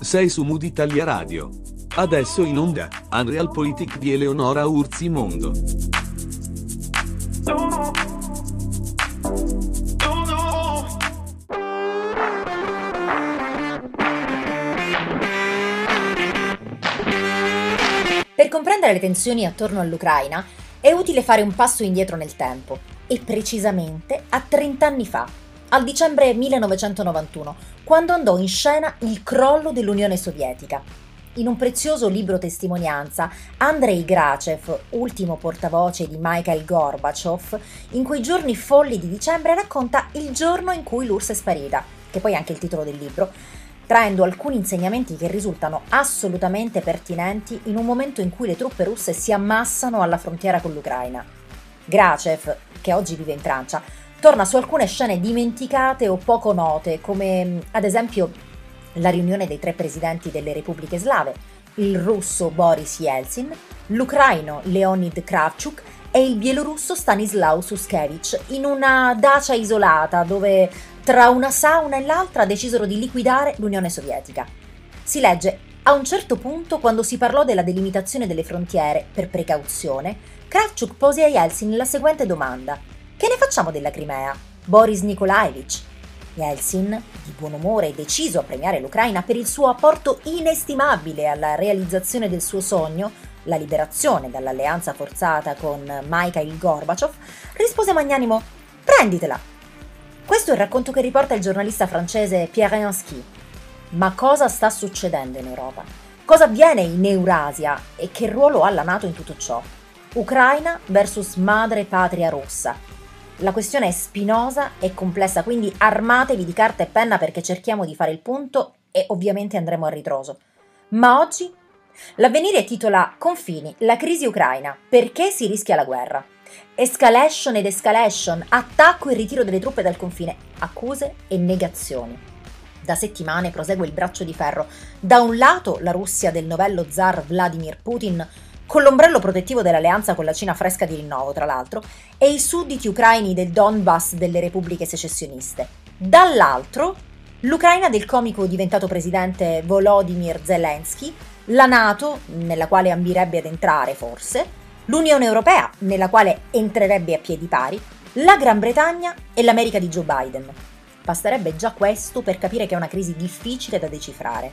Sei su Mood Italia Radio. Adesso in onda, Unreal Politic di Eleonora Urzi Mondo. Per comprendere le tensioni attorno all'Ucraina è utile fare un passo indietro nel tempo, e precisamente a 30 anni fa, al dicembre 1991, quando andò in scena il crollo dell'Unione Sovietica. In un prezioso libro testimonianza, Andrei Gracev, ultimo portavoce di Mikhail Gorbachev, in quei giorni folli di dicembre racconta il giorno in cui l'URSS è sparita, che poi è anche il titolo del libro, traendo alcuni insegnamenti che risultano assolutamente pertinenti in un momento in cui le truppe russe si ammassano alla frontiera con l'Ucraina. Gracev, che oggi vive in Francia, torna su alcune scene dimenticate o poco note, come ad esempio la riunione dei tre presidenti delle repubbliche slave, il russo Boris Yeltsin, l'ucraino Leonid Kravchuk e il bielorusso Stanislav Suskevich in una dacia isolata dove tra una sauna e l'altra decisero di liquidare l'Unione Sovietica. Si legge, a un certo punto, quando si parlò della delimitazione delle frontiere, per precauzione, Kravchuk pose a Yeltsin la seguente domanda. Che ne facciamo della Crimea? Boris Nikolaevich. Yeltsin, di buon umore e deciso a premiare l'Ucraina per il suo apporto inestimabile alla realizzazione del suo sogno, la liberazione dall'alleanza forzata con Mikhail Gorbachev, rispose magnanimo: Prenditela, questo è il racconto che riporta il giornalista francese Pierre Hansky. Ma cosa sta succedendo in Europa? Cosa avviene in Eurasia e che ruolo ha la Nato in tutto ciò? Ucraina versus madre patria rossa. La questione è spinosa e complessa, quindi armatevi di carta e penna perché cerchiamo di fare il punto e ovviamente andremo a ritroso. Ma oggi l'avvenire titola Confini, la crisi ucraina, perché si rischia la guerra? Escalation ed escalation, attacco e ritiro delle truppe dal confine, accuse e negazioni. Da settimane prosegue il braccio di ferro. Da un lato la Russia del novello zar Vladimir Putin, con l'ombrello protettivo dell'alleanza con la Cina fresca di rinnovo, tra l'altro, e i sudditi ucraini del Donbass delle repubbliche secessioniste. Dall'altro, l'Ucraina del comico diventato presidente Volodymyr Zelensky, la Nato, nella quale ambirebbe ad entrare forse, l'Unione Europea, nella quale entrerebbe a piedi pari, la Gran Bretagna e l'America di Joe Biden. Basterebbe già questo per capire che è una crisi difficile da decifrare.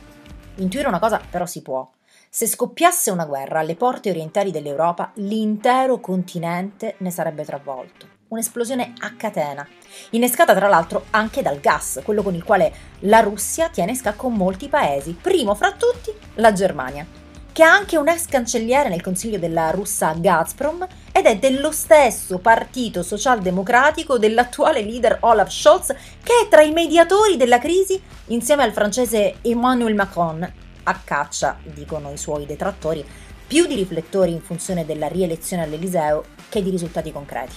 Intuire una cosa però si può. Se scoppiasse una guerra alle porte orientali dell'Europa, l'intero continente ne sarebbe travolto. Un'esplosione a catena, innescata tra l'altro anche dal gas, quello con il quale la Russia tiene scacco molti paesi, primo fra tutti la Germania che ha anche un ex cancelliere nel consiglio della russa Gazprom ed è dello stesso partito socialdemocratico dell'attuale leader Olaf Scholz, che è tra i mediatori della crisi insieme al francese Emmanuel Macron, a caccia, dicono i suoi detrattori, più di riflettori in funzione della rielezione all'Eliseo che di risultati concreti.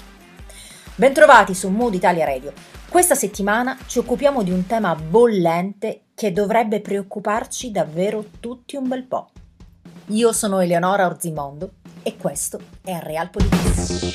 Bentrovati su Mood Italia Radio. Questa settimana ci occupiamo di un tema bollente che dovrebbe preoccuparci davvero tutti un bel po'. Io sono Eleonora Orzimondo e questo è Real Politics.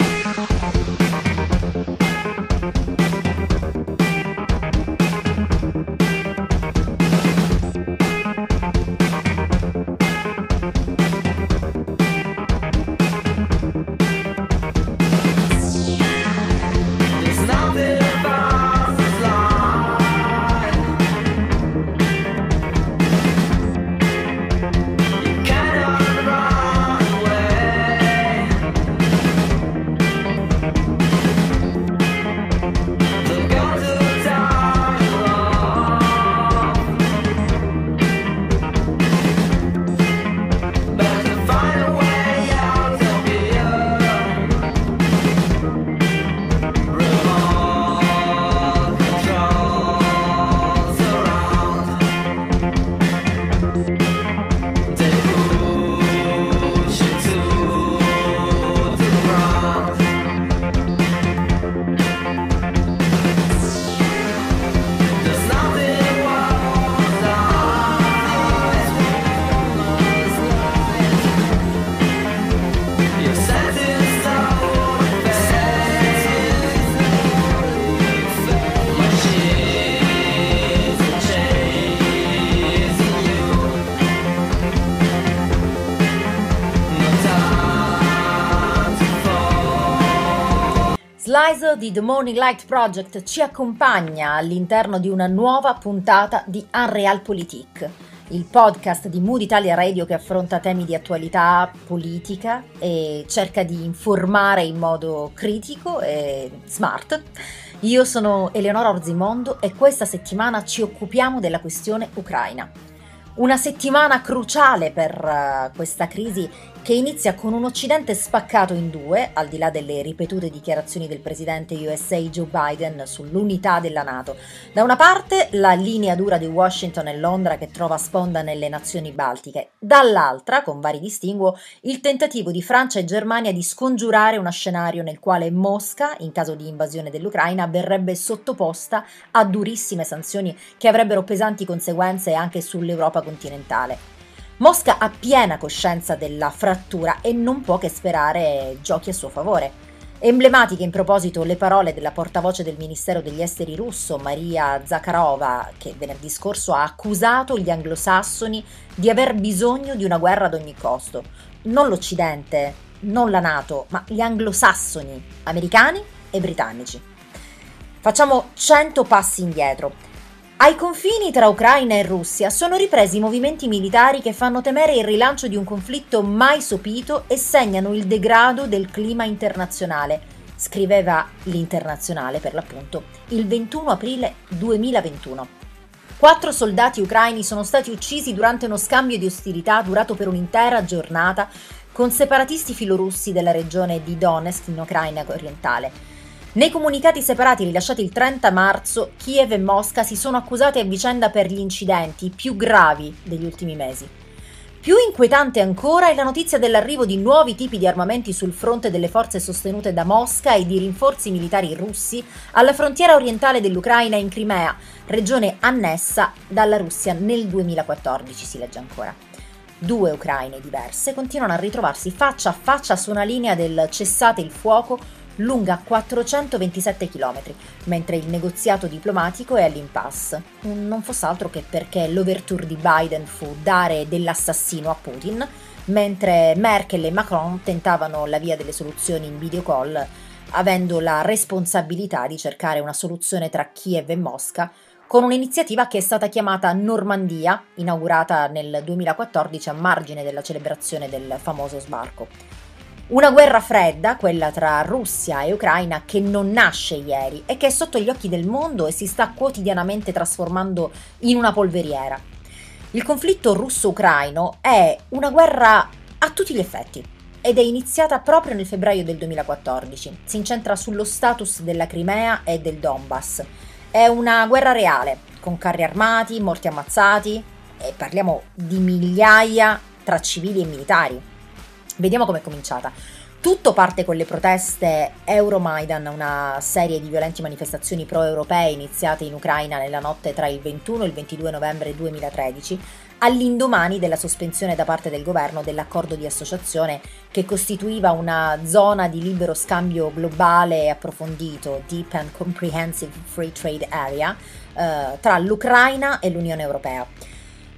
Slicer di The Morning Light Project ci accompagna all'interno di una nuova puntata di Unrealpolitik, il podcast di Mood Italia Radio che affronta temi di attualità politica e cerca di informare in modo critico e smart. Io sono Eleonora Orzimondo e questa settimana ci occupiamo della questione ucraina. Una settimana cruciale per uh, questa crisi che inizia con un Occidente spaccato in due, al di là delle ripetute dichiarazioni del presidente USA Joe Biden sull'unità della Nato. Da una parte la linea dura di Washington e Londra che trova sponda nelle nazioni baltiche, dall'altra, con vari distinguo, il tentativo di Francia e Germania di scongiurare uno scenario nel quale Mosca, in caso di invasione dell'Ucraina, verrebbe sottoposta a durissime sanzioni che avrebbero pesanti conseguenze anche sull'Europa continentale. Mosca ha piena coscienza della frattura e non può che sperare giochi a suo favore. Emblematiche in proposito le parole della portavoce del Ministero degli Esteri russo, Maria Zakharova, che venerdì scorso ha accusato gli anglosassoni di aver bisogno di una guerra ad ogni costo. Non l'Occidente, non la Nato, ma gli anglosassoni, americani e britannici. Facciamo 100 passi indietro. Ai confini tra Ucraina e Russia sono ripresi movimenti militari che fanno temere il rilancio di un conflitto mai sopito e segnano il degrado del clima internazionale, scriveva l'Internazionale per l'appunto il 21 aprile 2021. Quattro soldati ucraini sono stati uccisi durante uno scambio di ostilità durato per un'intera giornata con separatisti filorussi della regione di Donetsk in Ucraina orientale. Nei comunicati separati rilasciati il 30 marzo, Kiev e Mosca si sono accusati a vicenda per gli incidenti più gravi degli ultimi mesi. Più inquietante ancora è la notizia dell'arrivo di nuovi tipi di armamenti sul fronte delle forze sostenute da Mosca e di rinforzi militari russi alla frontiera orientale dell'Ucraina in Crimea, regione annessa dalla Russia nel 2014, si legge ancora. Due Ucraine diverse continuano a ritrovarsi faccia a faccia su una linea del cessate il fuoco lunga 427 km, mentre il negoziato diplomatico è all'impasse. Non fosse altro che perché l'overture di Biden fu dare dell'assassino a Putin, mentre Merkel e Macron tentavano la via delle soluzioni in video call, avendo la responsabilità di cercare una soluzione tra Kiev e Mosca con un'iniziativa che è stata chiamata Normandia, inaugurata nel 2014 a margine della celebrazione del famoso sbarco. Una guerra fredda, quella tra Russia e Ucraina, che non nasce ieri e che è sotto gli occhi del mondo e si sta quotidianamente trasformando in una polveriera. Il conflitto russo-ucraino è una guerra a tutti gli effetti ed è iniziata proprio nel febbraio del 2014. Si incentra sullo status della Crimea e del Donbass. È una guerra reale, con carri armati, morti ammazzati e parliamo di migliaia tra civili e militari. Vediamo come è cominciata. Tutto parte con le proteste Euromaidan, una serie di violenti manifestazioni pro-europee iniziate in Ucraina nella notte tra il 21 e il 22 novembre 2013, all'indomani della sospensione da parte del governo dell'accordo di associazione che costituiva una zona di libero scambio globale approfondito, Deep and Comprehensive Free Trade Area, eh, tra l'Ucraina e l'Unione Europea.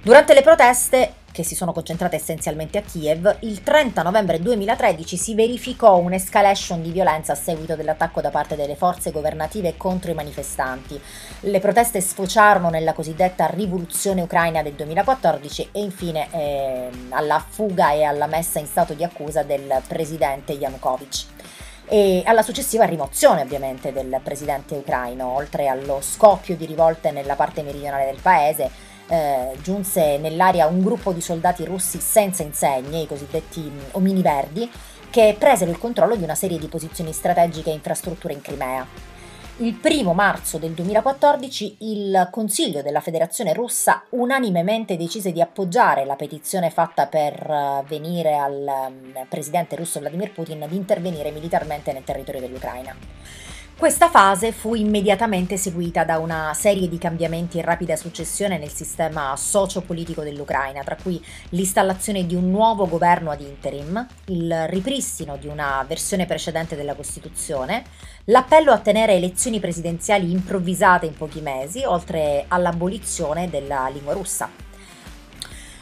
Durante le proteste che si sono concentrate essenzialmente a Kiev, il 30 novembre 2013 si verificò un'escalation di violenza a seguito dell'attacco da parte delle forze governative contro i manifestanti. Le proteste sfociarono nella cosiddetta rivoluzione ucraina del 2014 e infine eh, alla fuga e alla messa in stato di accusa del presidente Yanukovych e alla successiva rimozione ovviamente del presidente ucraino, oltre allo scoppio di rivolte nella parte meridionale del paese eh, giunse nell'area un gruppo di soldati russi senza insegne, i cosiddetti mm, omini verdi, che presero il controllo di una serie di posizioni strategiche e infrastrutture in Crimea. Il primo marzo del 2014 il Consiglio della Federazione russa unanimemente decise di appoggiare la petizione fatta per eh, venire al mm, presidente russo Vladimir Putin di intervenire militarmente nel territorio dell'Ucraina. Questa fase fu immediatamente seguita da una serie di cambiamenti in rapida successione nel sistema socio-politico dell'Ucraina, tra cui l'installazione di un nuovo governo ad interim, il ripristino di una versione precedente della Costituzione, l'appello a tenere elezioni presidenziali improvvisate in pochi mesi, oltre all'abolizione della lingua russa.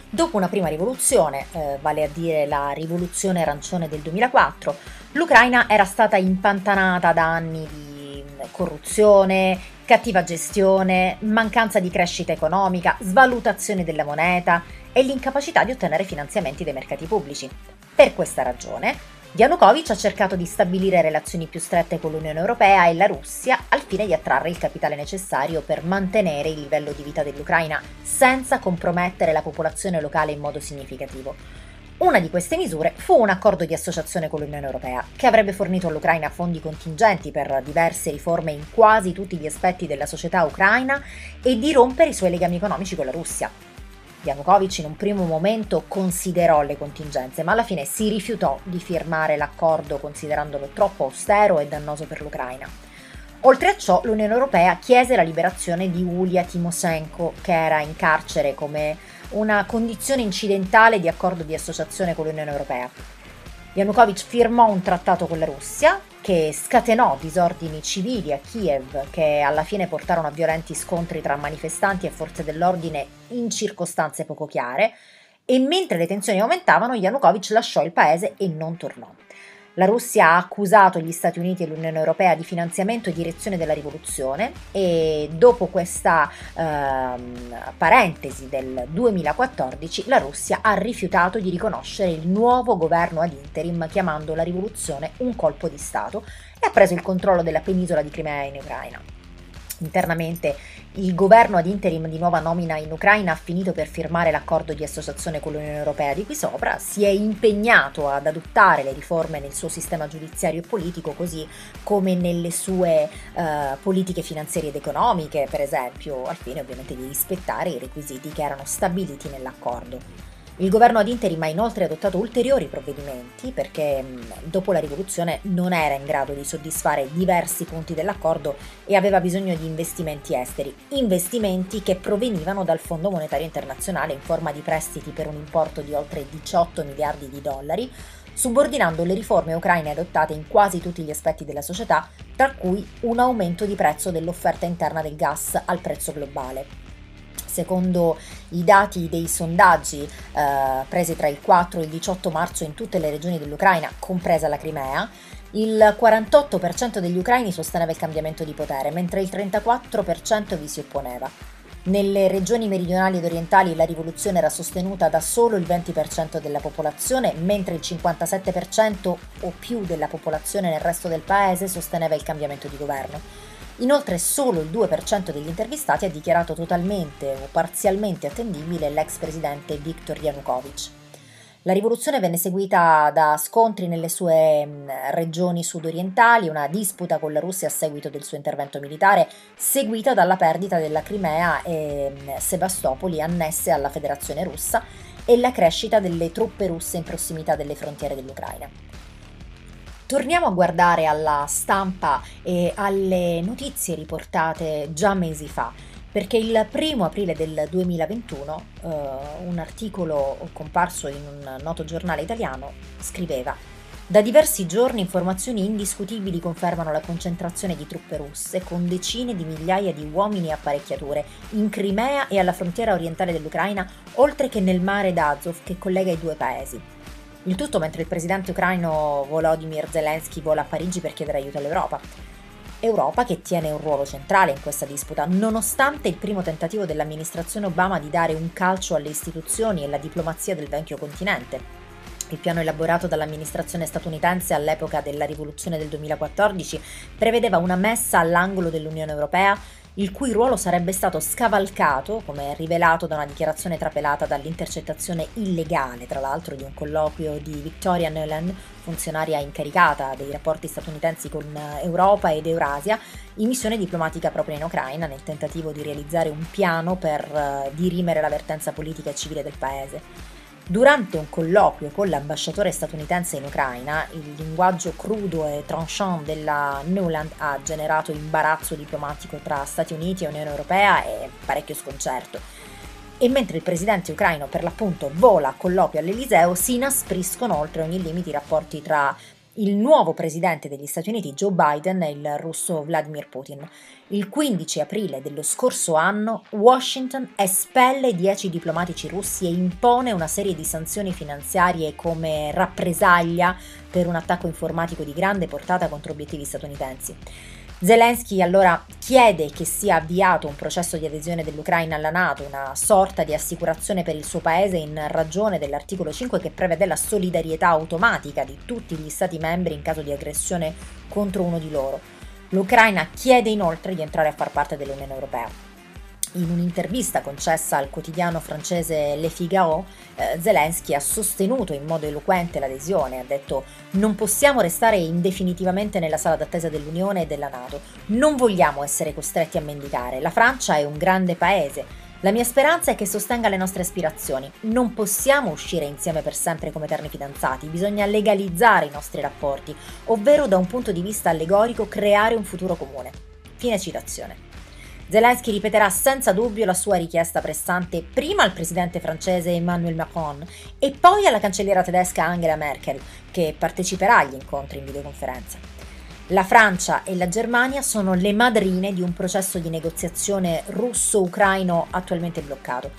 Dopo una prima rivoluzione, eh, vale a dire la rivoluzione arancione del 2004, L'Ucraina era stata impantanata da anni di corruzione, cattiva gestione, mancanza di crescita economica, svalutazione della moneta e l'incapacità di ottenere finanziamenti dai mercati pubblici. Per questa ragione, Yanukovych ha cercato di stabilire relazioni più strette con l'Unione Europea e la Russia al fine di attrarre il capitale necessario per mantenere il livello di vita dell'Ucraina senza compromettere la popolazione locale in modo significativo. Una di queste misure fu un accordo di associazione con l'Unione Europea, che avrebbe fornito all'Ucraina fondi contingenti per diverse riforme in quasi tutti gli aspetti della società ucraina e di rompere i suoi legami economici con la Russia. Yanukovych in un primo momento considerò le contingenze, ma alla fine si rifiutò di firmare l'accordo considerandolo troppo austero e dannoso per l'Ucraina. Oltre a ciò, l'Unione Europea chiese la liberazione di Ulia Timoshenko, che era in carcere come una condizione incidentale di accordo di associazione con l'Unione Europea. Yanukovych firmò un trattato con la Russia che scatenò disordini civili a Kiev che alla fine portarono a violenti scontri tra manifestanti e forze dell'ordine in circostanze poco chiare e mentre le tensioni aumentavano Yanukovych lasciò il paese e non tornò. La Russia ha accusato gli Stati Uniti e l'Unione Europea di finanziamento e direzione della rivoluzione e dopo questa ehm, parentesi del 2014 la Russia ha rifiutato di riconoscere il nuovo governo ad interim chiamando la rivoluzione un colpo di Stato e ha preso il controllo della penisola di Crimea in Ucraina. Internamente il governo ad interim di nuova nomina in Ucraina ha finito per firmare l'accordo di associazione con l'Unione Europea di qui sopra, si è impegnato ad adottare le riforme nel suo sistema giudiziario e politico, così come nelle sue uh, politiche finanziarie ed economiche, per esempio, al fine ovviamente di rispettare i requisiti che erano stabiliti nell'accordo. Il governo ad interim ha inoltre adottato ulteriori provvedimenti perché dopo la rivoluzione non era in grado di soddisfare diversi punti dell'accordo e aveva bisogno di investimenti esteri, investimenti che provenivano dal Fondo Monetario Internazionale in forma di prestiti per un importo di oltre 18 miliardi di dollari, subordinando le riforme ucraine adottate in quasi tutti gli aspetti della società, tra cui un aumento di prezzo dell'offerta interna del gas al prezzo globale secondo i dati dei sondaggi eh, presi tra il 4 e il 18 marzo in tutte le regioni dell'Ucraina, compresa la Crimea, il 48% degli ucraini sosteneva il cambiamento di potere, mentre il 34% vi si opponeva. Nelle regioni meridionali ed orientali la rivoluzione era sostenuta da solo il 20% della popolazione, mentre il 57% o più della popolazione nel resto del paese sosteneva il cambiamento di governo. Inoltre solo il 2% degli intervistati ha dichiarato totalmente o parzialmente attendibile l'ex presidente Viktor Yanukovych. La rivoluzione venne seguita da scontri nelle sue regioni sudorientali, una disputa con la Russia a seguito del suo intervento militare, seguita dalla perdita della Crimea e Sebastopoli annesse alla Federazione russa e la crescita delle truppe russe in prossimità delle frontiere dell'Ucraina. Torniamo a guardare alla stampa e alle notizie riportate già mesi fa, perché il primo aprile del 2021 uh, eh, un articolo comparso in un noto giornale italiano scriveva da diversi giorni informazioni indiscutibili confermano la concentrazione di truppe russe con decine di migliaia di uomini e apparecchiature in Crimea e alla frontiera orientale dell'Ucraina, oltre che nel mare d'Azov che collega i due paesi. Il tutto mentre il presidente ucraino Volodymyr Zelensky vola a Parigi per chiedere aiuto all'Europa. Europa che tiene un ruolo centrale in questa disputa, nonostante il primo tentativo dell'amministrazione Obama di dare un calcio alle istituzioni e alla diplomazia del vecchio continente. Il piano elaborato dall'amministrazione statunitense all'epoca della rivoluzione del 2014 prevedeva una messa all'angolo dell'Unione Europea il cui ruolo sarebbe stato scavalcato, come rivelato da una dichiarazione trapelata dall'intercettazione illegale, tra l'altro, di un colloquio di Victoria Nuland, funzionaria incaricata dei rapporti statunitensi con Europa ed Eurasia, in missione diplomatica proprio in Ucraina, nel tentativo di realizzare un piano per uh, dirimere la vertenza politica e civile del paese. Durante un colloquio con l'ambasciatore statunitense in Ucraina, il linguaggio crudo e tranchant della Nuland ha generato imbarazzo diplomatico tra Stati Uniti e Unione Europea e parecchio sconcerto. E mentre il presidente ucraino per l'appunto vola a colloquio all'Eliseo, si inaspriscono oltre ogni limite i rapporti tra il nuovo presidente degli Stati Uniti Joe Biden e il russo Vladimir Putin. Il 15 aprile dello scorso anno Washington espelle 10 diplomatici russi e impone una serie di sanzioni finanziarie come rappresaglia per un attacco informatico di grande portata contro obiettivi statunitensi. Zelensky allora chiede che sia avviato un processo di adesione dell'Ucraina alla Nato, una sorta di assicurazione per il suo paese in ragione dell'articolo 5 che prevede la solidarietà automatica di tutti gli Stati membri in caso di aggressione contro uno di loro. L'Ucraina chiede inoltre di entrare a far parte dell'Unione Europea in un'intervista concessa al quotidiano francese Le Figaro, eh, Zelensky ha sostenuto in modo eloquente l'adesione, ha detto non possiamo restare indefinitivamente nella sala d'attesa dell'Unione e della Nato, non vogliamo essere costretti a mendicare, la Francia è un grande paese, la mia speranza è che sostenga le nostre aspirazioni. Non possiamo uscire insieme per sempre come eterni fidanzati, bisogna legalizzare i nostri rapporti, ovvero da un punto di vista allegorico creare un futuro comune. Fine citazione. Zelensky ripeterà senza dubbio la sua richiesta pressante prima al presidente francese Emmanuel Macron e poi alla cancelliera tedesca Angela Merkel, che parteciperà agli incontri in videoconferenza. La Francia e la Germania sono le madrine di un processo di negoziazione russo-ucraino attualmente bloccato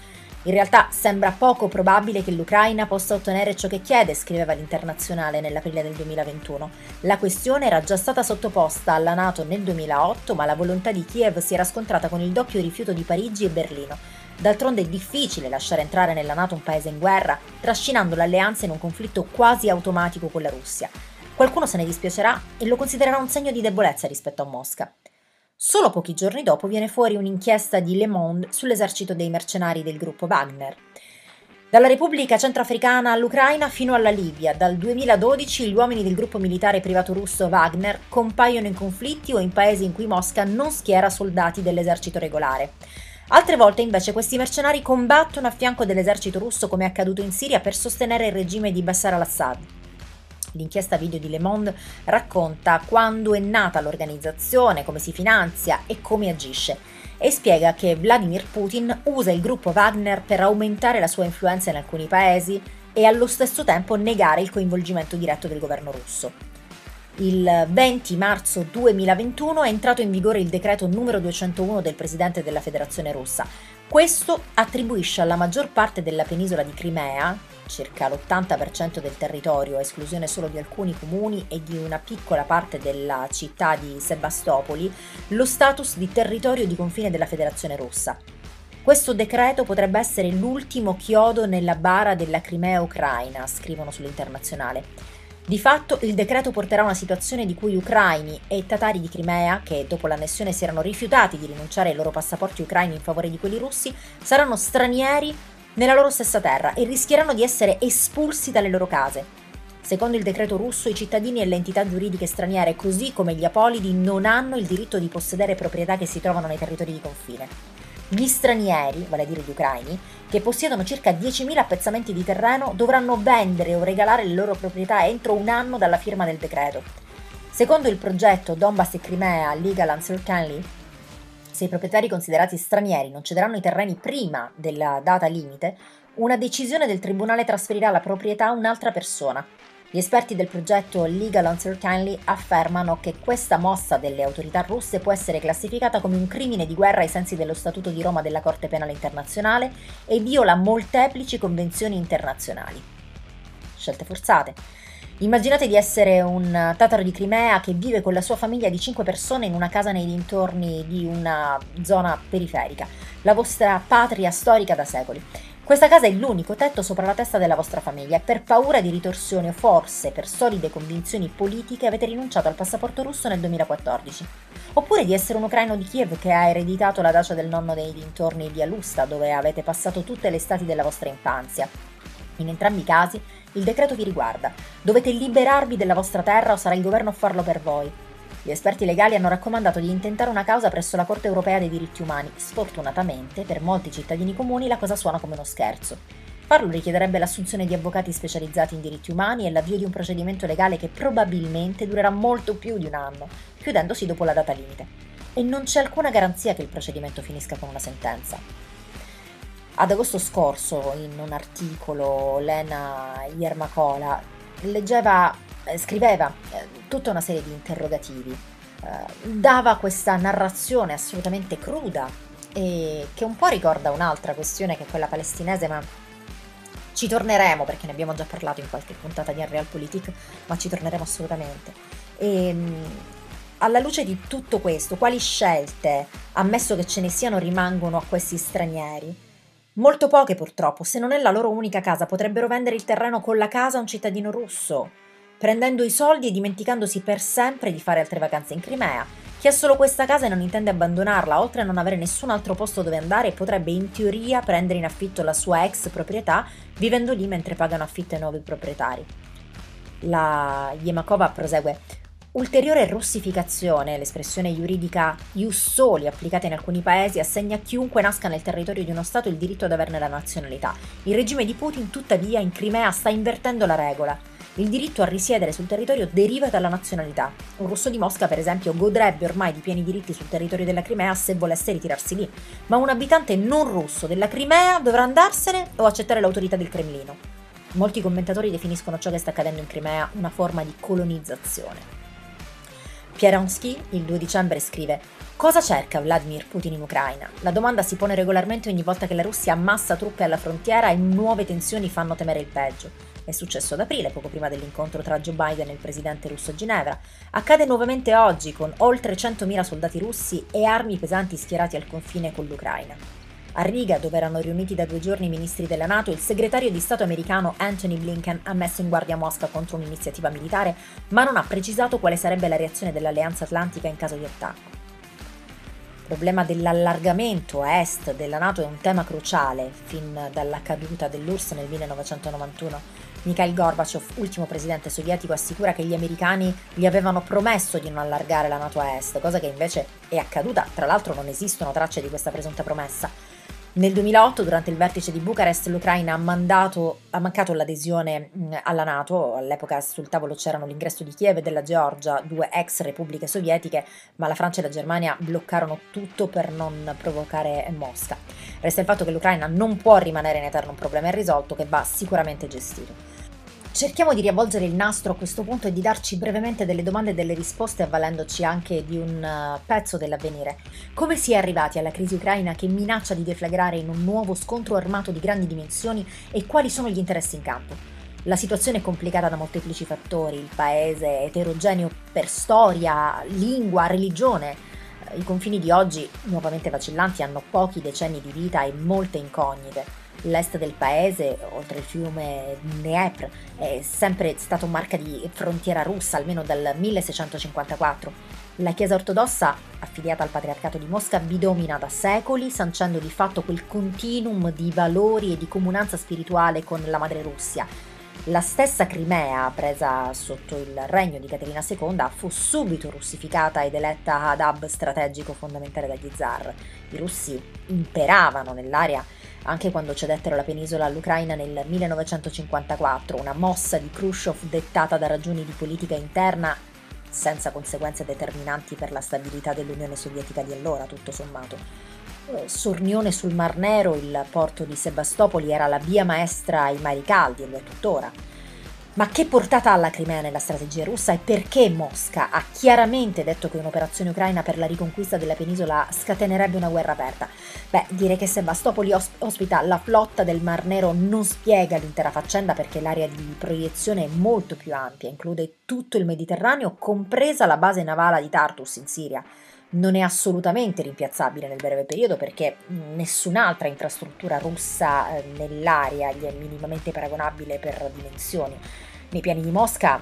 in realtà sembra poco probabile che l'Ucraina possa ottenere ciò che chiede, scriveva l'internazionale nell'aprile del 2021. La questione era già stata sottoposta alla Nato nel 2008, ma la volontà di Kiev si era scontrata con il doppio rifiuto di Parigi e Berlino. D'altronde è difficile lasciare entrare nella Nato un paese in guerra, trascinando l'alleanza in un conflitto quasi automatico con la Russia. Qualcuno se ne dispiacerà e lo considererà un segno di debolezza rispetto a Mosca. Solo pochi giorni dopo viene fuori un'inchiesta di Le Monde sull'esercito dei mercenari del gruppo Wagner. Dalla Repubblica Centrafricana all'Ucraina fino alla Libia, dal 2012 gli uomini del gruppo militare privato russo Wagner compaiono in conflitti o in paesi in cui Mosca non schiera soldati dell'esercito regolare. Altre volte invece questi mercenari combattono a fianco dell'esercito russo come è accaduto in Siria per sostenere il regime di Bashar al-Assad. L'inchiesta video di Le Monde racconta quando è nata l'organizzazione, come si finanzia e come agisce e spiega che Vladimir Putin usa il gruppo Wagner per aumentare la sua influenza in alcuni paesi e allo stesso tempo negare il coinvolgimento diretto del governo russo. Il 20 marzo 2021 è entrato in vigore il decreto numero 201 del presidente della Federazione russa. Questo attribuisce alla maggior parte della penisola di Crimea, circa l'80% del territorio, a esclusione solo di alcuni comuni e di una piccola parte della città di Sebastopoli, lo status di territorio di confine della Federazione russa. Questo decreto potrebbe essere l'ultimo chiodo nella bara della Crimea ucraina, scrivono sull'internazionale. Di fatto il decreto porterà a una situazione di cui ucraini e tatari di Crimea, che dopo l'annessione si erano rifiutati di rinunciare ai loro passaporti ucraini in favore di quelli russi, saranno stranieri nella loro stessa terra e rischieranno di essere espulsi dalle loro case. Secondo il decreto russo, i cittadini e le entità giuridiche straniere, così come gli apolidi, non hanno il diritto di possedere proprietà che si trovano nei territori di confine. Gli stranieri, vale a dire gli ucraini, che possiedono circa 10.000 appezzamenti di terreno, dovranno vendere o regalare le loro proprietà entro un anno dalla firma del decreto. Secondo il progetto Donbass e Crimea Legal Uncertainty, se i proprietari considerati stranieri non cederanno i terreni prima della data limite, una decisione del tribunale trasferirà la proprietà a un'altra persona. Gli esperti del progetto Legal Uncertainty affermano che questa mossa delle autorità russe può essere classificata come un crimine di guerra ai sensi dello Statuto di Roma della Corte Penale Internazionale e viola molteplici convenzioni internazionali. Scelte forzate. Immaginate di essere un tataro di Crimea che vive con la sua famiglia di 5 persone in una casa nei dintorni di una zona periferica, la vostra patria storica da secoli. Questa casa è l'unico tetto sopra la testa della vostra famiglia e per paura di ritorsioni o forse per solide convinzioni politiche avete rinunciato al passaporto russo nel 2014. Oppure di essere un ucraino di Kiev che ha ereditato la dacia del nonno nei dintorni di Alusta dove avete passato tutte le estati della vostra infanzia. In entrambi i casi il decreto vi riguarda. Dovete liberarvi della vostra terra o sarà il governo a farlo per voi. Gli esperti legali hanno raccomandato di intentare una causa presso la Corte europea dei diritti umani. Sfortunatamente, per molti cittadini comuni la cosa suona come uno scherzo. Farlo richiederebbe l'assunzione di avvocati specializzati in diritti umani e l'avvio di un procedimento legale che probabilmente durerà molto più di un anno, chiudendosi dopo la data limite. E non c'è alcuna garanzia che il procedimento finisca con una sentenza. Ad agosto scorso, in un articolo, Lena Yermacola leggeva eh, scriveva eh, tutta una serie di interrogativi, eh, dava questa narrazione assolutamente cruda e che un po' ricorda un'altra questione che è quella palestinese, ma ci torneremo perché ne abbiamo già parlato in qualche puntata di Unrealpolitik, ma ci torneremo assolutamente. E, ehm, alla luce di tutto questo, quali scelte, ammesso che ce ne siano, rimangono a questi stranieri? Molto poche purtroppo, se non è la loro unica casa, potrebbero vendere il terreno con la casa a un cittadino russo, prendendo i soldi e dimenticandosi per sempre di fare altre vacanze in Crimea. Chi ha solo questa casa e non intende abbandonarla, oltre a non avere nessun altro posto dove andare, potrebbe in teoria prendere in affitto la sua ex proprietà, vivendo lì mentre pagano affitto ai nuovi proprietari. La Yemakova prosegue. Ulteriore russificazione, l'espressione giuridica ius soli applicata in alcuni paesi, assegna a chiunque nasca nel territorio di uno Stato il diritto ad averne la nazionalità. Il regime di Putin, tuttavia, in Crimea sta invertendo la regola. Il diritto a risiedere sul territorio deriva dalla nazionalità. Un russo di Mosca, per esempio, godrebbe ormai di pieni diritti sul territorio della Crimea se volesse ritirarsi lì, ma un abitante non russo della Crimea dovrà andarsene o accettare l'autorità del Cremlino. Molti commentatori definiscono ciò che sta accadendo in Crimea una forma di colonizzazione. Pieronsky il 2 dicembre scrive Cosa cerca Vladimir Putin in Ucraina? La domanda si pone regolarmente ogni volta che la Russia ammassa truppe alla frontiera e nuove tensioni fanno temere il peggio. È successo ad aprile, poco prima dell'incontro tra Joe Biden e il presidente russo a Ginevra. Accade nuovamente oggi, con oltre 100.000 soldati russi e armi pesanti schierati al confine con l'Ucraina. A Riga, dove erano riuniti da due giorni i ministri della Nato, il segretario di Stato americano Anthony Blinken ha messo in guardia Mosca contro un'iniziativa militare, ma non ha precisato quale sarebbe la reazione dell'Alleanza Atlantica in caso di attacco. Il problema dell'allargamento a est della Nato è un tema cruciale fin dalla caduta dell'URSS nel 1991. Mikhail Gorbachev, ultimo presidente sovietico, assicura che gli americani gli avevano promesso di non allargare la Nato a est, cosa che invece è accaduta. Tra l'altro non esistono tracce di questa presunta promessa. Nel 2008, durante il vertice di Bucarest, l'Ucraina ha, mandato, ha mancato l'adesione alla Nato. All'epoca sul tavolo c'erano l'ingresso di Kiev e della Georgia, due ex repubbliche sovietiche, ma la Francia e la Germania bloccarono tutto per non provocare Mosca. Resta il fatto che l'Ucraina non può rimanere in eterno un problema irrisolto che va sicuramente gestito. Cerchiamo di riavvolgere il nastro a questo punto e di darci brevemente delle domande e delle risposte avvalendoci anche di un uh, pezzo dell'avvenire. Come si è arrivati alla crisi ucraina che minaccia di deflagrare in un nuovo scontro armato di grandi dimensioni e quali sono gli interessi in campo? La situazione è complicata da molteplici fattori, il paese è eterogeneo per storia, lingua, religione. I confini di oggi, nuovamente vacillanti, hanno pochi decenni di vita e molte incognite. L'est del paese, oltre il fiume Dnepr, è sempre stato marca di frontiera russa, almeno dal 1654. La Chiesa ortodossa, affiliata al Patriarcato di Mosca, vi domina da secoli, sancendo di fatto quel continuum di valori e di comunanza spirituale con la madre Russia. La stessa Crimea, presa sotto il regno di Caterina II, fu subito russificata ed eletta ad hub strategico fondamentale dagli zar. I russi imperavano nell'area anche quando cedettero la penisola all'Ucraina nel 1954, una mossa di Khrushchev dettata da ragioni di politica interna senza conseguenze determinanti per la stabilità dell'Unione Sovietica di allora, tutto sommato. Eh, Sornione sul Mar Nero, il porto di Sebastopoli, era la via maestra ai mari caldi e lo è tuttora. Ma che portata ha la Crimea nella strategia russa e perché Mosca ha chiaramente detto che un'operazione ucraina per la riconquista della penisola scatenerebbe una guerra aperta? Beh, dire che Sebastopoli ospita la flotta del Mar Nero non spiega l'intera faccenda perché l'area di proiezione è molto più ampia, include tutto il Mediterraneo, compresa la base navale di Tartus in Siria non è assolutamente rimpiazzabile nel breve periodo perché nessun'altra infrastruttura russa eh, nell'area gli è minimamente paragonabile per dimensioni. Nei piani di Mosca,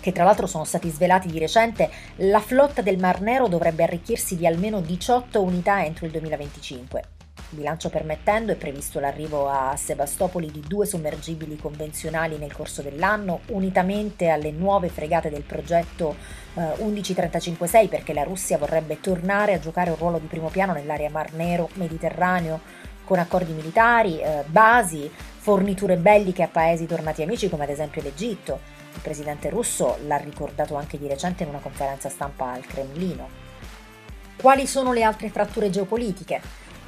che tra l'altro sono stati svelati di recente, la flotta del Mar Nero dovrebbe arricchirsi di almeno 18 unità entro il 2025. Bilancio permettendo, è previsto l'arrivo a Sebastopoli di due sommergibili convenzionali nel corso dell'anno, unitamente alle nuove fregate del progetto eh, 11356, perché la Russia vorrebbe tornare a giocare un ruolo di primo piano nell'area Mar Nero, Mediterraneo, con accordi militari, eh, basi, forniture belliche a paesi tornati amici come ad esempio l'Egitto. Il presidente russo l'ha ricordato anche di recente in una conferenza stampa al Cremlino. Quali sono le altre fratture geopolitiche?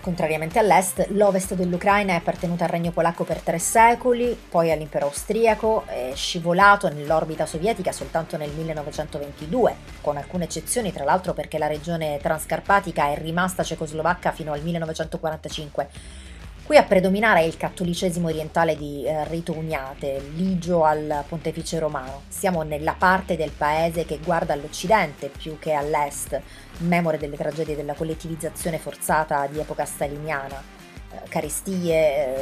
Contrariamente all'est, l'ovest dell'Ucraina è appartenuta al regno polacco per tre secoli, poi all'impero austriaco, è scivolato nell'orbita sovietica soltanto nel 1922, con alcune eccezioni tra l'altro perché la regione transcarpatica è rimasta cecoslovacca fino al 1945 Qui a predominare è il cattolicesimo orientale di eh, rito uniate, ligio al pontefice romano. Siamo nella parte del paese che guarda all'occidente più che all'est, memore delle tragedie della collettivizzazione forzata di epoca staliniana. Eh, carestie,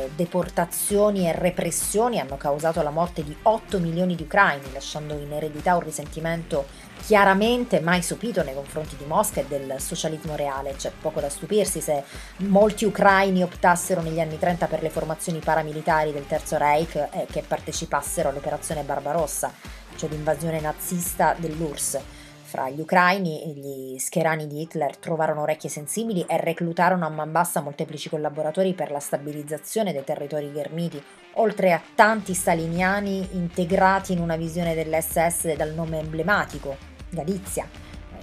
eh, deportazioni e repressioni hanno causato la morte di 8 milioni di ucraini, lasciando in eredità un risentimento chiaramente mai sopito nei confronti di Mosca e del socialismo reale. C'è poco da stupirsi se molti ucraini optassero negli anni 30 per le formazioni paramilitari del Terzo Reich e che partecipassero all'operazione Barbarossa, cioè l'invasione nazista dell'URSS. Fra gli ucraini e gli scherani di Hitler trovarono orecchie sensibili e reclutarono a man bassa molteplici collaboratori per la stabilizzazione dei territori ghermiti, oltre a tanti staliniani integrati in una visione dell'SS dal nome emblematico, Galizia.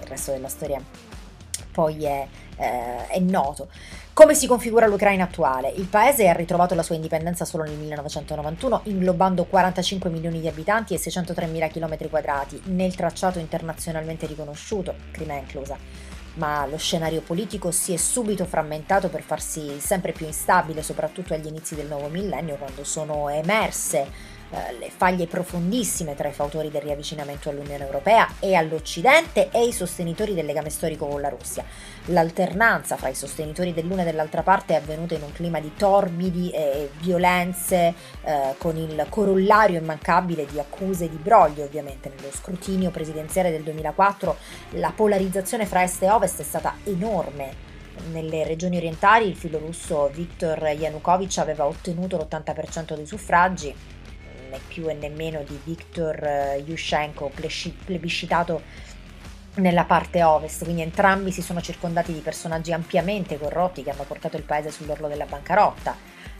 Il resto della storia poi è, eh, è noto. Come si configura l'Ucraina attuale? Il paese ha ritrovato la sua indipendenza solo nel 1991, inglobando 45 milioni di abitanti e 603 mila km quadrati nel tracciato internazionalmente riconosciuto, Crimea inclusa. Ma lo scenario politico si è subito frammentato per farsi sempre più instabile, soprattutto agli inizi del nuovo millennio, quando sono emerse eh, le faglie profondissime tra i fautori del riavvicinamento all'Unione Europea e all'Occidente e i sostenitori del legame storico con la Russia. L'alternanza fra i sostenitori dell'una e dell'altra parte è avvenuta in un clima di torbidi e violenze, eh, con il corollario immancabile di accuse di broglio, ovviamente. Nello scrutinio presidenziale del 2004 la polarizzazione fra est e ovest è stata enorme nelle regioni orientali il filo russo Viktor Yanukovych aveva ottenuto l'80% dei suffragi, né più e nemmeno di Viktor eh, Yushchenko, plebiscitato nella parte ovest, quindi entrambi si sono circondati di personaggi ampiamente corrotti che hanno portato il paese sull'orlo della bancarotta.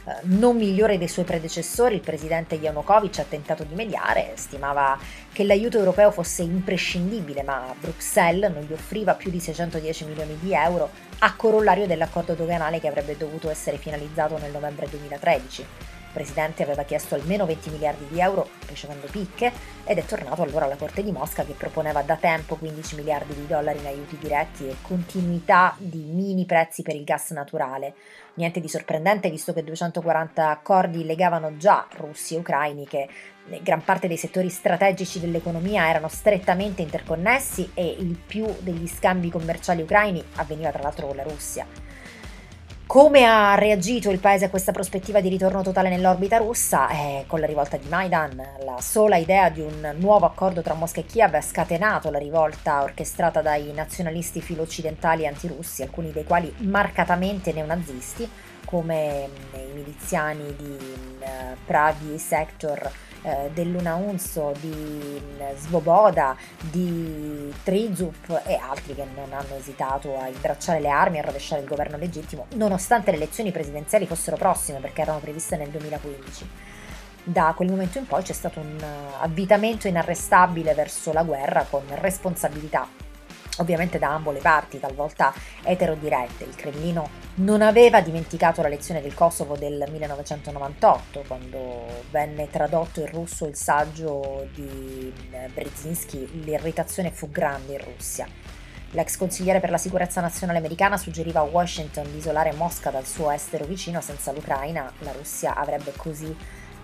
Eh, non migliore dei suoi predecessori, il presidente Yanukovych ha tentato di mediare, stimava che l'aiuto europeo fosse imprescindibile, ma Bruxelles non gli offriva più di 610 milioni di euro a corollario dell'accordo doganale che avrebbe dovuto essere finalizzato nel novembre 2013 presidente aveva chiesto almeno 20 miliardi di euro ricevendo picche ed è tornato allora alla Corte di Mosca che proponeva da tempo 15 miliardi di dollari in aiuti diretti e continuità di mini prezzi per il gas naturale. Niente di sorprendente visto che 240 accordi legavano già russi e ucraini che gran parte dei settori strategici dell'economia erano strettamente interconnessi e il più degli scambi commerciali ucraini avveniva tra l'altro con la Russia. Come ha reagito il paese a questa prospettiva di ritorno totale nell'orbita russa? Eh, con la rivolta di Maidan, la sola idea di un nuovo accordo tra Mosca e Kiev ha scatenato la rivolta orchestrata dai nazionalisti filo-occidentali antirussi, alcuni dei quali marcatamente neonazisti, come i miliziani di uh, Pravi Sector eh, dell'Una Unso, di Svoboda, di Trizup e altri che non hanno esitato a imbracciare le armi e a rovesciare il governo legittimo, nonostante le elezioni presidenziali fossero prossime perché erano previste nel 2015. Da quel momento in poi c'è stato un avvitamento inarrestabile verso la guerra con responsabilità ovviamente da ambo le parti, talvolta eterodirette. Il Cremlino non aveva dimenticato la lezione del Kosovo del 1998, quando venne tradotto in russo il saggio di Brzezinski, l'irritazione fu grande in Russia. L'ex consigliere per la sicurezza nazionale americana suggeriva a Washington di isolare Mosca dal suo estero vicino senza l'Ucraina, la Russia avrebbe così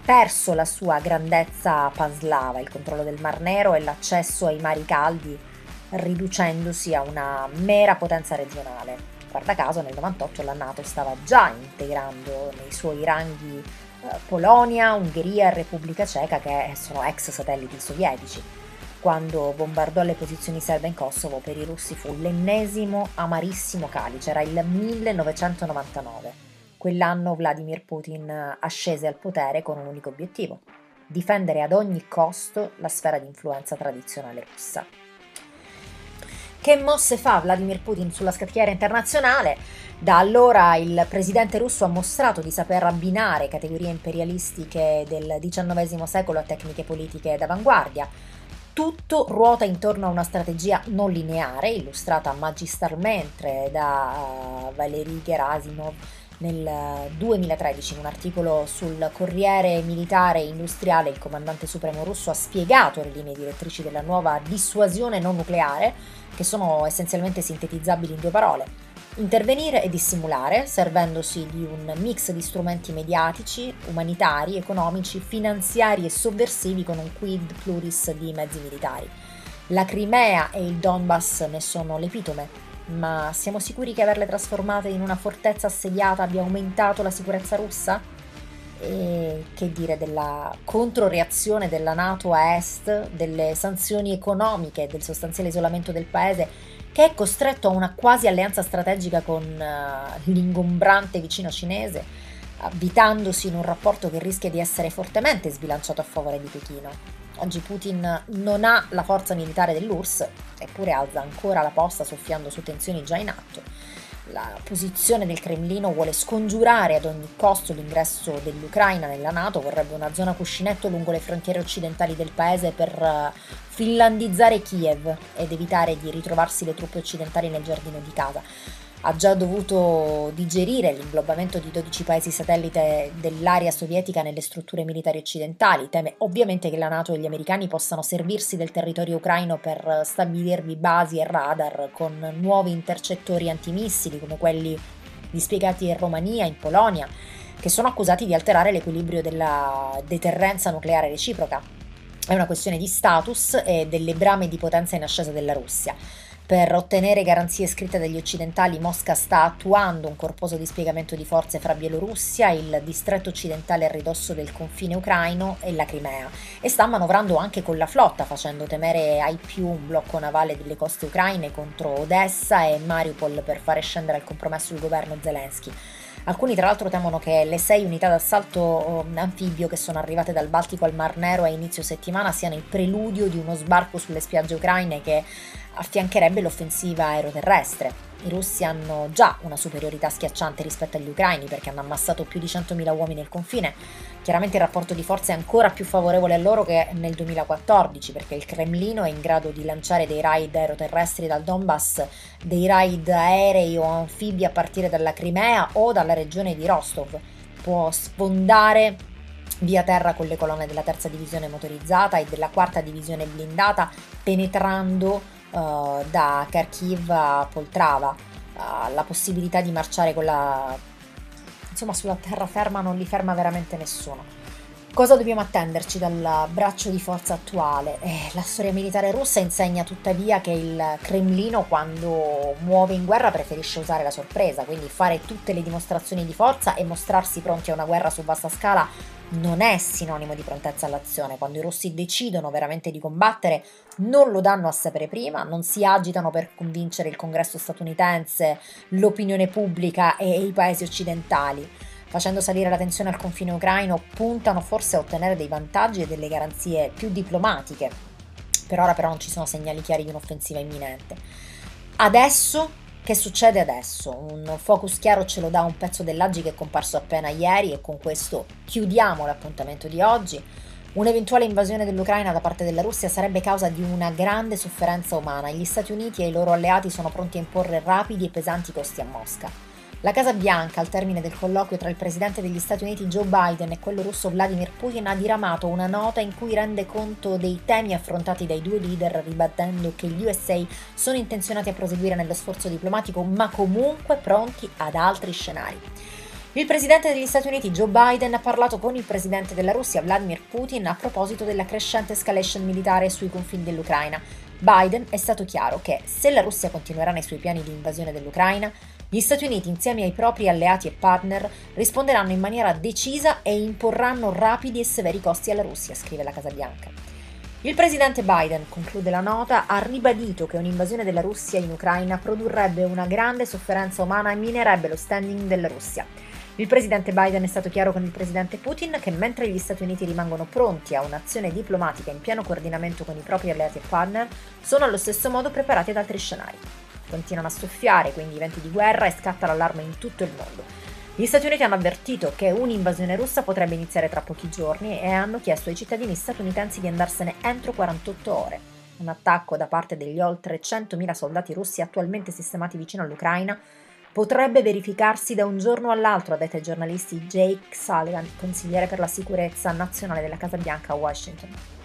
perso la sua grandezza paslava, il controllo del Mar Nero e l'accesso ai mari caldi riducendosi a una mera potenza regionale. Guarda caso nel 98 la Nato stava già integrando nei suoi ranghi eh, Polonia, Ungheria e Repubblica Ceca che sono ex satelliti sovietici. Quando bombardò le posizioni serbe in Kosovo per i russi fu l'ennesimo amarissimo calice, era il 1999. Quell'anno Vladimir Putin ascese al potere con un unico obiettivo, difendere ad ogni costo la sfera di influenza tradizionale russa. Che mosse fa Vladimir Putin sulla scacchiera internazionale? Da allora il presidente russo ha mostrato di saper abbinare categorie imperialistiche del XIX secolo a tecniche politiche d'avanguardia. tutto ruota intorno a una strategia non lineare, illustrata magistralmente da uh, Valery Gerasimov nel 2013 in un articolo sul Corriere Militare Industriale il comandante supremo russo ha spiegato le linee direttrici della nuova dissuasione non nucleare, che sono essenzialmente sintetizzabili in due parole intervenire e dissimulare, servendosi di un mix di strumenti mediatici, umanitari, economici, finanziari e sovversivi con un quid pluris di mezzi militari. La Crimea e il Donbass ne sono l'epitome, ma siamo sicuri che averle trasformate in una fortezza assediata abbia aumentato la sicurezza russa? E che dire della controreazione della Nato a est, delle sanzioni economiche, del sostanziale isolamento del paese che è costretto a una quasi alleanza strategica con uh, l'ingombrante vicino cinese, avvitandosi in un rapporto che rischia di essere fortemente sbilanciato a favore di Pechino. Oggi Putin non ha la forza militare dell'URSS, eppure alza ancora la posta soffiando su tensioni già in atto. La posizione del Cremlino vuole scongiurare ad ogni costo l'ingresso dell'Ucraina nella Nato, vorrebbe una zona cuscinetto lungo le frontiere occidentali del paese per uh, finlandizzare Kiev ed evitare di ritrovarsi le truppe occidentali nel giardino di casa ha già dovuto digerire l'inglobamento di 12 paesi satellite dell'area sovietica nelle strutture militari occidentali. Teme ovviamente che la Nato e gli americani possano servirsi del territorio ucraino per stabilirvi basi e radar con nuovi intercettori antimissili come quelli dispiegati in Romania, in Polonia, che sono accusati di alterare l'equilibrio della deterrenza nucleare reciproca. È una questione di status e delle brame di potenza in ascesa della Russia. Per ottenere garanzie scritte dagli occidentali, Mosca sta attuando un corposo dispiegamento di forze fra Bielorussia, il distretto occidentale a ridosso del confine ucraino e la Crimea e sta manovrando anche con la flotta, facendo temere ai più un blocco navale delle coste ucraine contro Odessa e Mariupol per fare scendere al compromesso il governo Zelensky. Alcuni tra l'altro temono che le sei unità d'assalto um, anfibio che sono arrivate dal Baltico al Mar Nero a inizio settimana siano il preludio di uno sbarco sulle spiagge ucraine che affiancherebbe l'offensiva aeroterrestre. I russi hanno già una superiorità schiacciante rispetto agli ucraini perché hanno ammassato più di 100.000 uomini al confine. Chiaramente il rapporto di forza è ancora più favorevole a loro che nel 2014 perché il Cremlino è in grado di lanciare dei raid aeroterrestri dal Donbass, dei raid aerei o anfibi a partire dalla Crimea o dalla regione di Rostov. Può sfondare via terra con le colonne della terza divisione motorizzata e della quarta divisione blindata penetrando uh, da Kharkiv a Poltrava, uh, la possibilità di marciare con la... insomma sulla terraferma non li ferma veramente nessuno. Cosa dobbiamo attenderci dal braccio di forza attuale? Eh, la storia militare russa insegna tuttavia che il Cremlino quando muove in guerra preferisce usare la sorpresa, quindi fare tutte le dimostrazioni di forza e mostrarsi pronti a una guerra su vasta scala non è sinonimo di prontezza all'azione. Quando i russi decidono veramente di combattere, non lo danno a sapere prima, non si agitano per convincere il congresso statunitense, l'opinione pubblica e i paesi occidentali. Facendo salire la tensione al confine ucraino, puntano forse a ottenere dei vantaggi e delle garanzie più diplomatiche. Per ora però non ci sono segnali chiari di un'offensiva imminente. Adesso che succede adesso? Un focus chiaro ce lo dà un pezzo dell'Aggi che è comparso appena ieri e con questo chiudiamo l'appuntamento di oggi. Un'eventuale invasione dell'Ucraina da parte della Russia sarebbe causa di una grande sofferenza umana e gli Stati Uniti e i loro alleati sono pronti a imporre rapidi e pesanti costi a Mosca. La Casa Bianca, al termine del colloquio tra il presidente degli Stati Uniti Joe Biden e quello russo Vladimir Putin, ha diramato una nota in cui rende conto dei temi affrontati dai due leader, ribattendo che gli USA sono intenzionati a proseguire nello sforzo diplomatico, ma comunque pronti ad altri scenari. Il presidente degli Stati Uniti Joe Biden ha parlato con il presidente della Russia Vladimir Putin a proposito della crescente escalation militare sui confini dell'Ucraina. Biden è stato chiaro che se la Russia continuerà nei suoi piani di invasione dell'Ucraina, gli Stati Uniti, insieme ai propri alleati e partner, risponderanno in maniera decisa e imporranno rapidi e severi costi alla Russia, scrive la Casa Bianca. Il presidente Biden, conclude la nota, ha ribadito che un'invasione della Russia in Ucraina produrrebbe una grande sofferenza umana e minerebbe lo standing della Russia. Il presidente Biden è stato chiaro con il presidente Putin che mentre gli Stati Uniti rimangono pronti a un'azione diplomatica in pieno coordinamento con i propri alleati e partner, sono allo stesso modo preparati ad altri scenari continuano a soffiare, quindi i venti di guerra e scatta l'allarme in tutto il mondo. Gli Stati Uniti hanno avvertito che un'invasione russa potrebbe iniziare tra pochi giorni e hanno chiesto ai cittadini statunitensi di andarsene entro 48 ore. Un attacco da parte degli oltre 100.000 soldati russi attualmente sistemati vicino all'Ucraina potrebbe verificarsi da un giorno all'altro, ha detto ai giornalisti Jake Sullivan, consigliere per la sicurezza nazionale della Casa Bianca a Washington.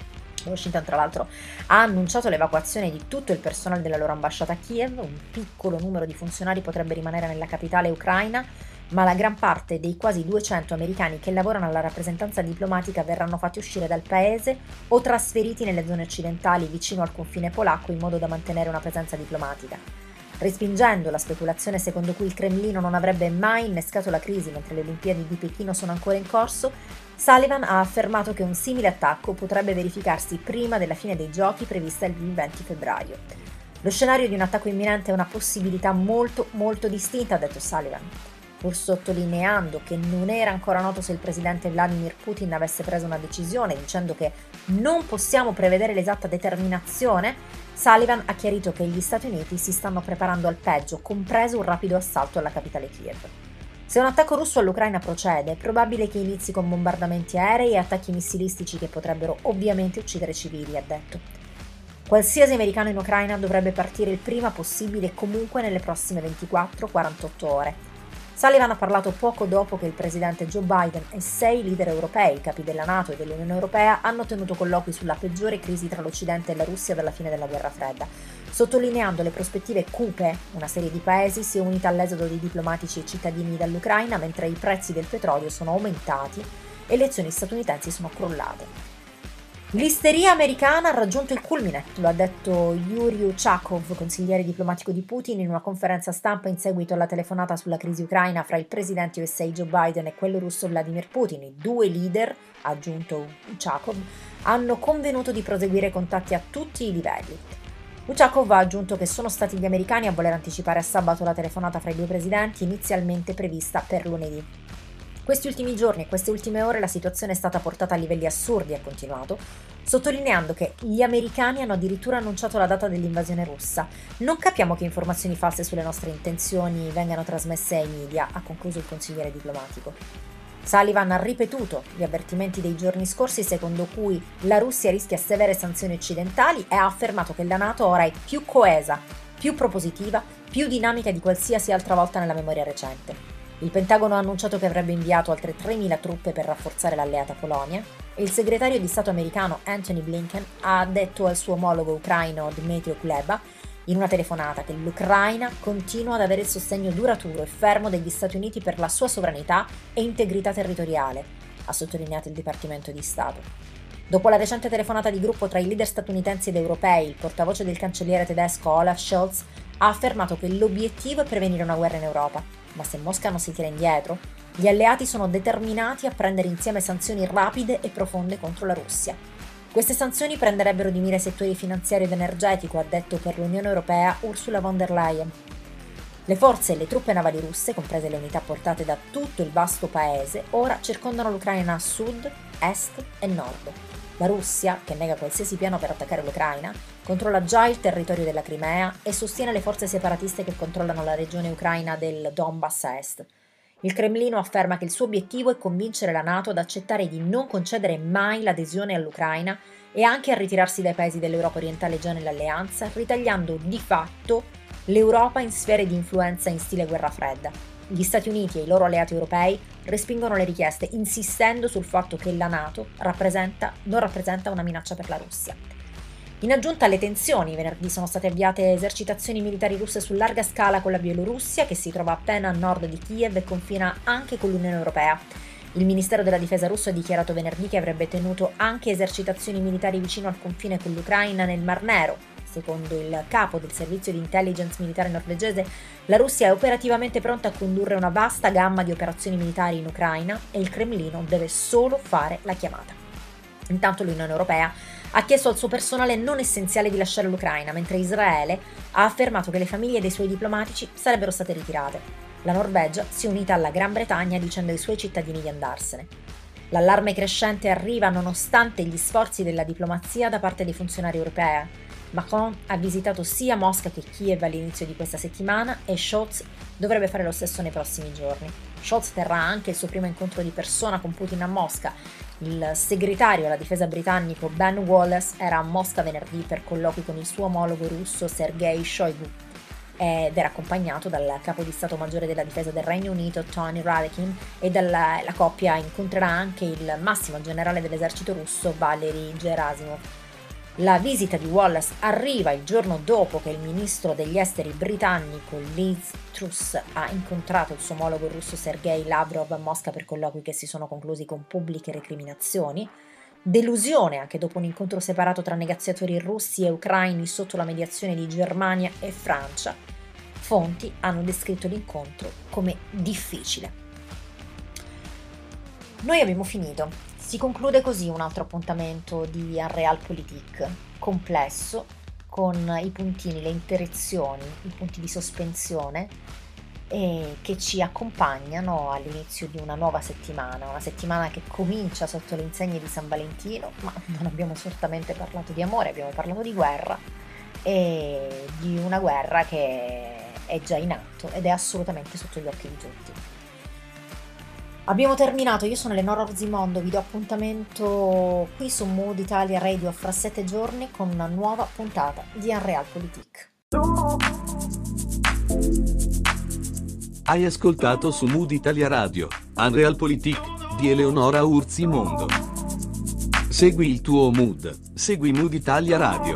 Washington, tra l'altro, ha annunciato l'evacuazione di tutto il personale della loro ambasciata a Kiev, un piccolo numero di funzionari potrebbe rimanere nella capitale ucraina, ma la gran parte dei quasi 200 americani che lavorano alla rappresentanza diplomatica verranno fatti uscire dal paese o trasferiti nelle zone occidentali vicino al confine polacco in modo da mantenere una presenza diplomatica. Respingendo la speculazione secondo cui il Cremlino non avrebbe mai innescato la crisi mentre le Olimpiadi di Pechino sono ancora in corso, Sullivan ha affermato che un simile attacco potrebbe verificarsi prima della fine dei giochi prevista il 20 febbraio. Lo scenario di un attacco imminente è una possibilità molto molto distinta, ha detto Sullivan pur sottolineando che non era ancora noto se il presidente Vladimir Putin avesse preso una decisione, dicendo che non possiamo prevedere l'esatta determinazione, Sullivan ha chiarito che gli Stati Uniti si stanno preparando al peggio, compreso un rapido assalto alla capitale Kiev. Se un attacco russo all'Ucraina procede, è probabile che inizi con bombardamenti aerei e attacchi missilistici che potrebbero ovviamente uccidere civili, ha detto. Qualsiasi americano in Ucraina dovrebbe partire il prima possibile comunque nelle prossime 24-48 ore. Sullivan ha parlato poco dopo che il presidente Joe Biden e sei leader europei, capi della Nato e dell'Unione Europea, hanno tenuto colloqui sulla peggiore crisi tra l'Occidente e la Russia dalla fine della guerra fredda, sottolineando le prospettive cupe. Una serie di paesi si è unita all'esodo di diplomatici e cittadini dall'Ucraina mentre i prezzi del petrolio sono aumentati e le azioni statunitensi sono crollate. L'isteria americana ha raggiunto il culmine, lo ha detto Yuri Uchakov, consigliere diplomatico di Putin, in una conferenza stampa in seguito alla telefonata sulla crisi ucraina fra il presidente USA Joe Biden e quello russo Vladimir Putin. I due leader, ha aggiunto Uchakov, hanno convenuto di proseguire contatti a tutti i livelli. Uchakov ha aggiunto che sono stati gli americani a voler anticipare a sabato la telefonata fra i due presidenti inizialmente prevista per lunedì. Questi ultimi giorni e queste ultime ore la situazione è stata portata a livelli assurdi, ha continuato, sottolineando che gli americani hanno addirittura annunciato la data dell'invasione russa. Non capiamo che informazioni false sulle nostre intenzioni vengano trasmesse ai media, ha concluso il consigliere diplomatico. Sullivan ha ripetuto gli avvertimenti dei giorni scorsi secondo cui la Russia rischia severe sanzioni occidentali e ha affermato che la Nato ora è più coesa, più propositiva, più dinamica di qualsiasi altra volta nella memoria recente. Il Pentagono ha annunciato che avrebbe inviato altre 3.000 truppe per rafforzare l'alleata Polonia e il segretario di Stato americano Anthony Blinken ha detto al suo omologo ucraino Dmitry Kuleba in una telefonata che l'Ucraina continua ad avere il sostegno duraturo e fermo degli Stati Uniti per la sua sovranità e integrità territoriale, ha sottolineato il Dipartimento di Stato. Dopo la recente telefonata di gruppo tra i leader statunitensi ed europei, il portavoce del cancelliere tedesco Olaf Scholz ha affermato che l'obiettivo è prevenire una guerra in Europa ma se Mosca non si tira indietro, gli alleati sono determinati a prendere insieme sanzioni rapide e profonde contro la Russia. Queste sanzioni prenderebbero di mira i settori finanziario ed energetico, ha detto per l'Unione Europea Ursula von der Leyen. Le forze e le truppe navali russe, comprese le unità portate da tutto il vasto paese, ora circondano l'Ucraina a sud, est e nord. La Russia, che nega qualsiasi piano per attaccare l'Ucraina, controlla già il territorio della Crimea e sostiene le forze separatiste che controllano la regione ucraina del Donbass a est. Il Cremlino afferma che il suo obiettivo è convincere la Nato ad accettare di non concedere mai l'adesione all'Ucraina e anche a ritirarsi dai paesi dell'Europa orientale già nell'alleanza, ritagliando di fatto l'Europa in sfere di influenza in stile guerra fredda. Gli Stati Uniti e i loro alleati europei respingono le richieste, insistendo sul fatto che la Nato rappresenta, non rappresenta una minaccia per la Russia. In aggiunta alle tensioni, venerdì sono state avviate esercitazioni militari russe su larga scala con la Bielorussia, che si trova appena a nord di Kiev e confina anche con l'Unione Europea. Il Ministero della Difesa russo ha dichiarato venerdì che avrebbe tenuto anche esercitazioni militari vicino al confine con l'Ucraina nel Mar Nero, Secondo il capo del servizio di intelligence militare norvegese, la Russia è operativamente pronta a condurre una vasta gamma di operazioni militari in Ucraina e il Cremlino deve solo fare la chiamata. Intanto l'Unione Europea ha chiesto al suo personale non essenziale di lasciare l'Ucraina, mentre Israele ha affermato che le famiglie dei suoi diplomatici sarebbero state ritirate. La Norvegia si è unita alla Gran Bretagna dicendo ai suoi cittadini di andarsene. L'allarme crescente arriva nonostante gli sforzi della diplomazia da parte dei funzionari europei Macron ha visitato sia Mosca che Kiev all'inizio di questa settimana e Scholz dovrebbe fare lo stesso nei prossimi giorni. Scholz terrà anche il suo primo incontro di persona con Putin a Mosca. Il segretario alla difesa britannico Ben Wallace era a Mosca venerdì per colloqui con il suo omologo russo Sergei Shoigu ed era accompagnato dal capo di Stato Maggiore della Difesa del Regno Unito Tony Radakin e dalla, la coppia incontrerà anche il massimo generale dell'esercito russo Valery Gerasimov. La visita di Wallace arriva il giorno dopo che il ministro degli esteri britannico Liz Truss ha incontrato il suo omologo russo Sergei Lavrov a Mosca per colloqui che si sono conclusi con pubbliche recriminazioni. Delusione anche dopo un incontro separato tra negoziatori russi e ucraini sotto la mediazione di Germania e Francia. Fonti hanno descritto l'incontro come difficile. Noi abbiamo finito. Si conclude così un altro appuntamento di Unrealpolitik, complesso, con i puntini, le interazioni, i punti di sospensione e che ci accompagnano all'inizio di una nuova settimana, una settimana che comincia sotto le insegne di San Valentino, ma non abbiamo certamente parlato di amore, abbiamo parlato di guerra e di una guerra che è già in atto ed è assolutamente sotto gli occhi di tutti. Abbiamo terminato, io sono Eleonora Orzimondo, vi do appuntamento qui su Mood Italia Radio fra sette giorni con una nuova puntata di Unrealpolitik. Hai ascoltato su Mood Italia Radio, Unrealpolitik di Eleonora Urzimondo. Segui il tuo mood, segui Mood Italia Radio.